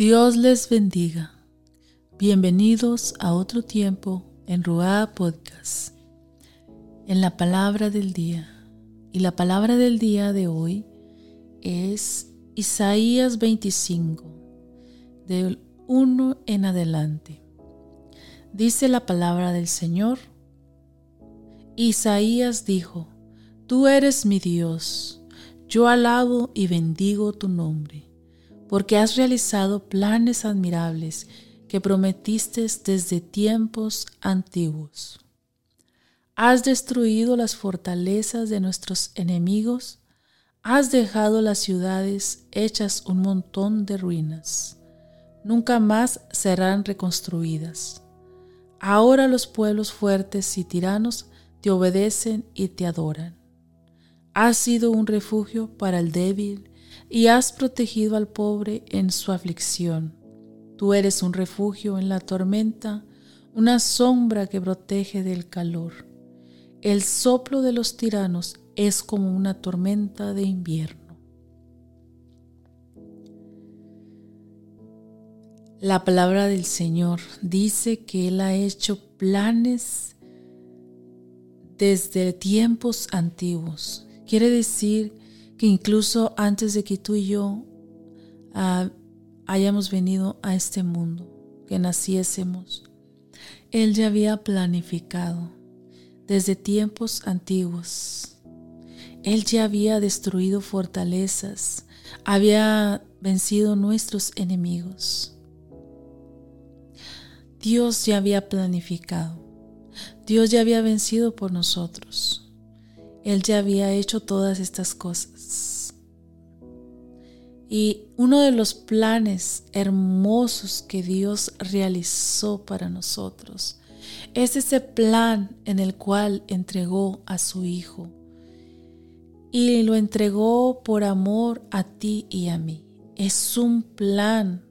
Dios les bendiga. Bienvenidos a otro tiempo en Ruá Podcast. En la palabra del día. Y la palabra del día de hoy es Isaías 25, del 1 en adelante. Dice la palabra del Señor. Isaías dijo, Tú eres mi Dios, yo alabo y bendigo tu nombre porque has realizado planes admirables que prometiste desde tiempos antiguos. Has destruido las fortalezas de nuestros enemigos, has dejado las ciudades hechas un montón de ruinas. Nunca más serán reconstruidas. Ahora los pueblos fuertes y tiranos te obedecen y te adoran. Has sido un refugio para el débil y has protegido al pobre en su aflicción. Tú eres un refugio en la tormenta, una sombra que protege del calor. El soplo de los tiranos es como una tormenta de invierno. La palabra del Señor dice que Él ha hecho planes desde tiempos antiguos. Quiere decir que incluso antes de que tú y yo ah, hayamos venido a este mundo, que naciésemos, Él ya había planificado desde tiempos antiguos. Él ya había destruido fortalezas, había vencido nuestros enemigos. Dios ya había planificado. Dios ya había vencido por nosotros. Él ya había hecho todas estas cosas. Y uno de los planes hermosos que Dios realizó para nosotros es ese plan en el cual entregó a su Hijo. Y lo entregó por amor a ti y a mí. Es un plan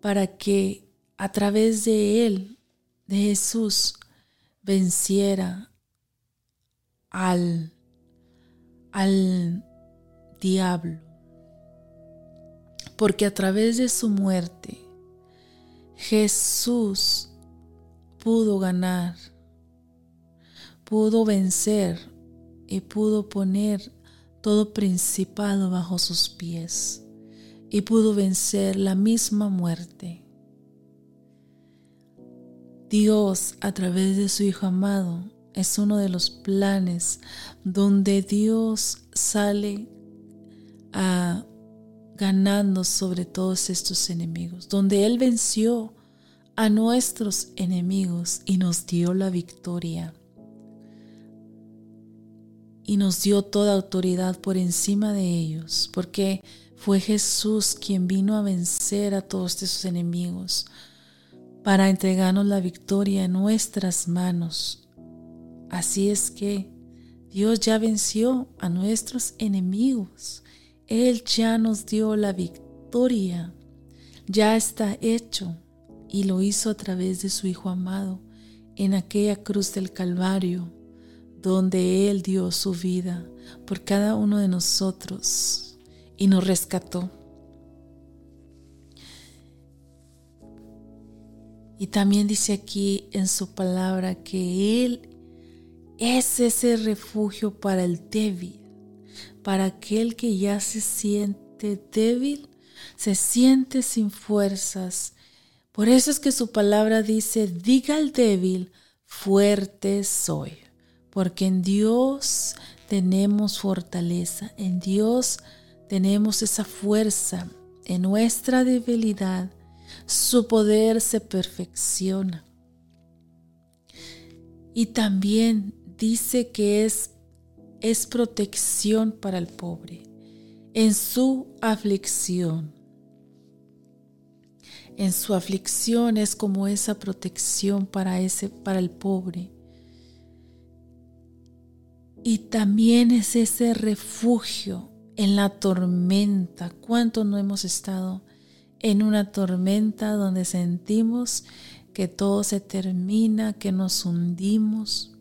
para que a través de Él, de Jesús, venciera al, al diablo. Porque a través de su muerte Jesús pudo ganar, pudo vencer y pudo poner todo principado bajo sus pies y pudo vencer la misma muerte. Dios a través de su Hijo amado es uno de los planes donde Dios sale a, ganando sobre todos estos enemigos, donde Él venció a nuestros enemigos y nos dio la victoria. Y nos dio toda autoridad por encima de ellos, porque fue Jesús quien vino a vencer a todos esos enemigos para entregarnos la victoria en nuestras manos Así es que Dios ya venció a nuestros enemigos. Él ya nos dio la victoria. Ya está hecho y lo hizo a través de su Hijo amado en aquella cruz del Calvario, donde Él dio su vida por cada uno de nosotros y nos rescató. Y también dice aquí en su palabra que Él es ese refugio para el débil, para aquel que ya se siente débil, se siente sin fuerzas. Por eso es que su palabra dice, diga al débil, fuerte soy, porque en Dios tenemos fortaleza, en Dios tenemos esa fuerza, en nuestra debilidad su poder se perfecciona. Y también dice que es, es protección para el pobre en su aflicción. En su aflicción es como esa protección para ese para el pobre. Y también es ese refugio en la tormenta. ¿Cuánto no hemos estado en una tormenta donde sentimos que todo se termina, que nos hundimos?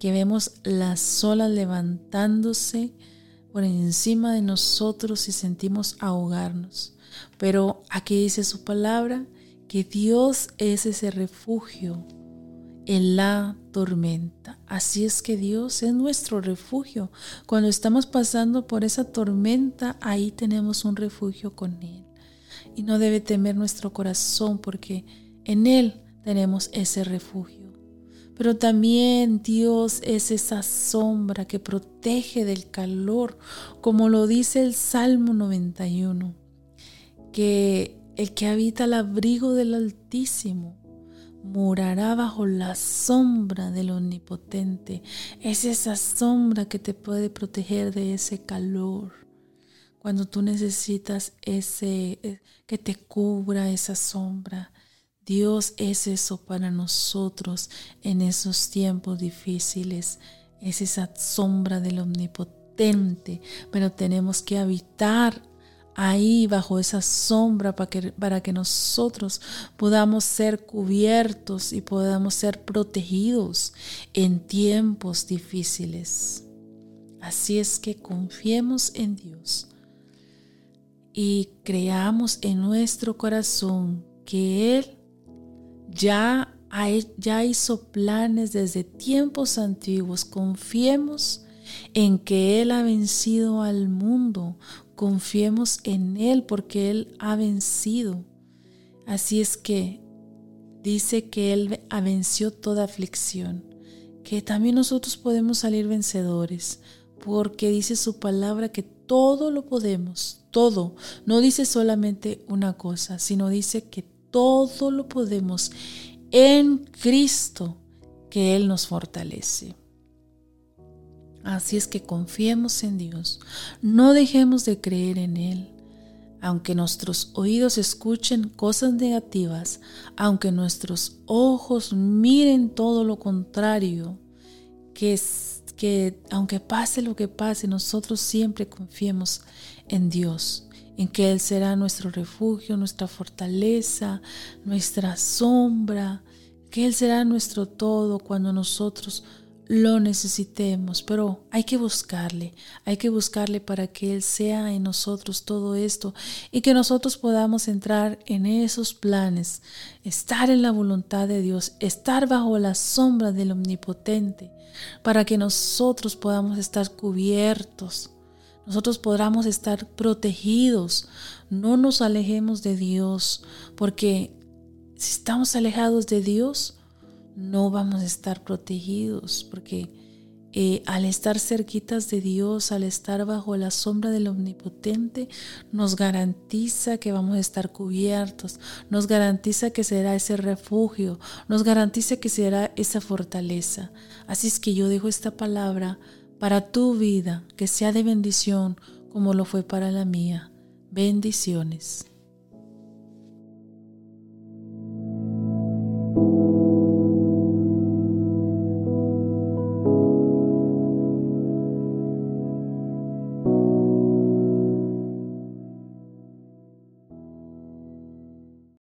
Que vemos las olas levantándose por encima de nosotros y sentimos ahogarnos. Pero aquí dice su palabra que Dios es ese refugio en la tormenta. Así es que Dios es nuestro refugio. Cuando estamos pasando por esa tormenta, ahí tenemos un refugio con Él. Y no debe temer nuestro corazón porque en Él tenemos ese refugio. Pero también Dios es esa sombra que protege del calor, como lo dice el Salmo 91, que el que habita al abrigo del Altísimo morará bajo la sombra del Omnipotente. Es esa sombra que te puede proteger de ese calor. Cuando tú necesitas ese eh, que te cubra esa sombra. Dios es eso para nosotros en esos tiempos difíciles. Es esa sombra del Omnipotente, pero tenemos que habitar ahí bajo esa sombra para que, para que nosotros podamos ser cubiertos y podamos ser protegidos en tiempos difíciles. Así es que confiemos en Dios y creamos en nuestro corazón que Él ya, ya hizo planes desde tiempos antiguos. Confiemos en que Él ha vencido al mundo Confiemos en Él porque Él ha vencido. Así es que dice que Él venció toda aflicción, que también nosotros podemos salir vencedores, porque dice su palabra que todo lo podemos, todo. No dice solamente una cosa, sino dice que todo lo podemos en Cristo, que Él nos fortalece. Así es que confiemos en Dios, no dejemos de creer en Él. Aunque nuestros oídos escuchen cosas negativas, aunque nuestros ojos miren todo lo contrario, que, que aunque pase lo que pase, nosotros siempre confiemos en Dios, en que Él será nuestro refugio, nuestra fortaleza, nuestra sombra, que Él será nuestro todo cuando nosotros lo necesitemos, pero hay que buscarle, hay que buscarle para que Él sea en nosotros todo esto y que nosotros podamos entrar en esos planes, estar en la voluntad de Dios, estar bajo la sombra del Omnipotente, para que nosotros podamos estar cubiertos, nosotros podamos estar protegidos, no nos alejemos de Dios, porque si estamos alejados de Dios, no vamos a estar protegidos porque eh, al estar cerquitas de Dios, al estar bajo la sombra del Omnipotente, nos garantiza que vamos a estar cubiertos, nos garantiza que será ese refugio, nos garantiza que será esa fortaleza. Así es que yo dejo esta palabra para tu vida, que sea de bendición como lo fue para la mía. Bendiciones.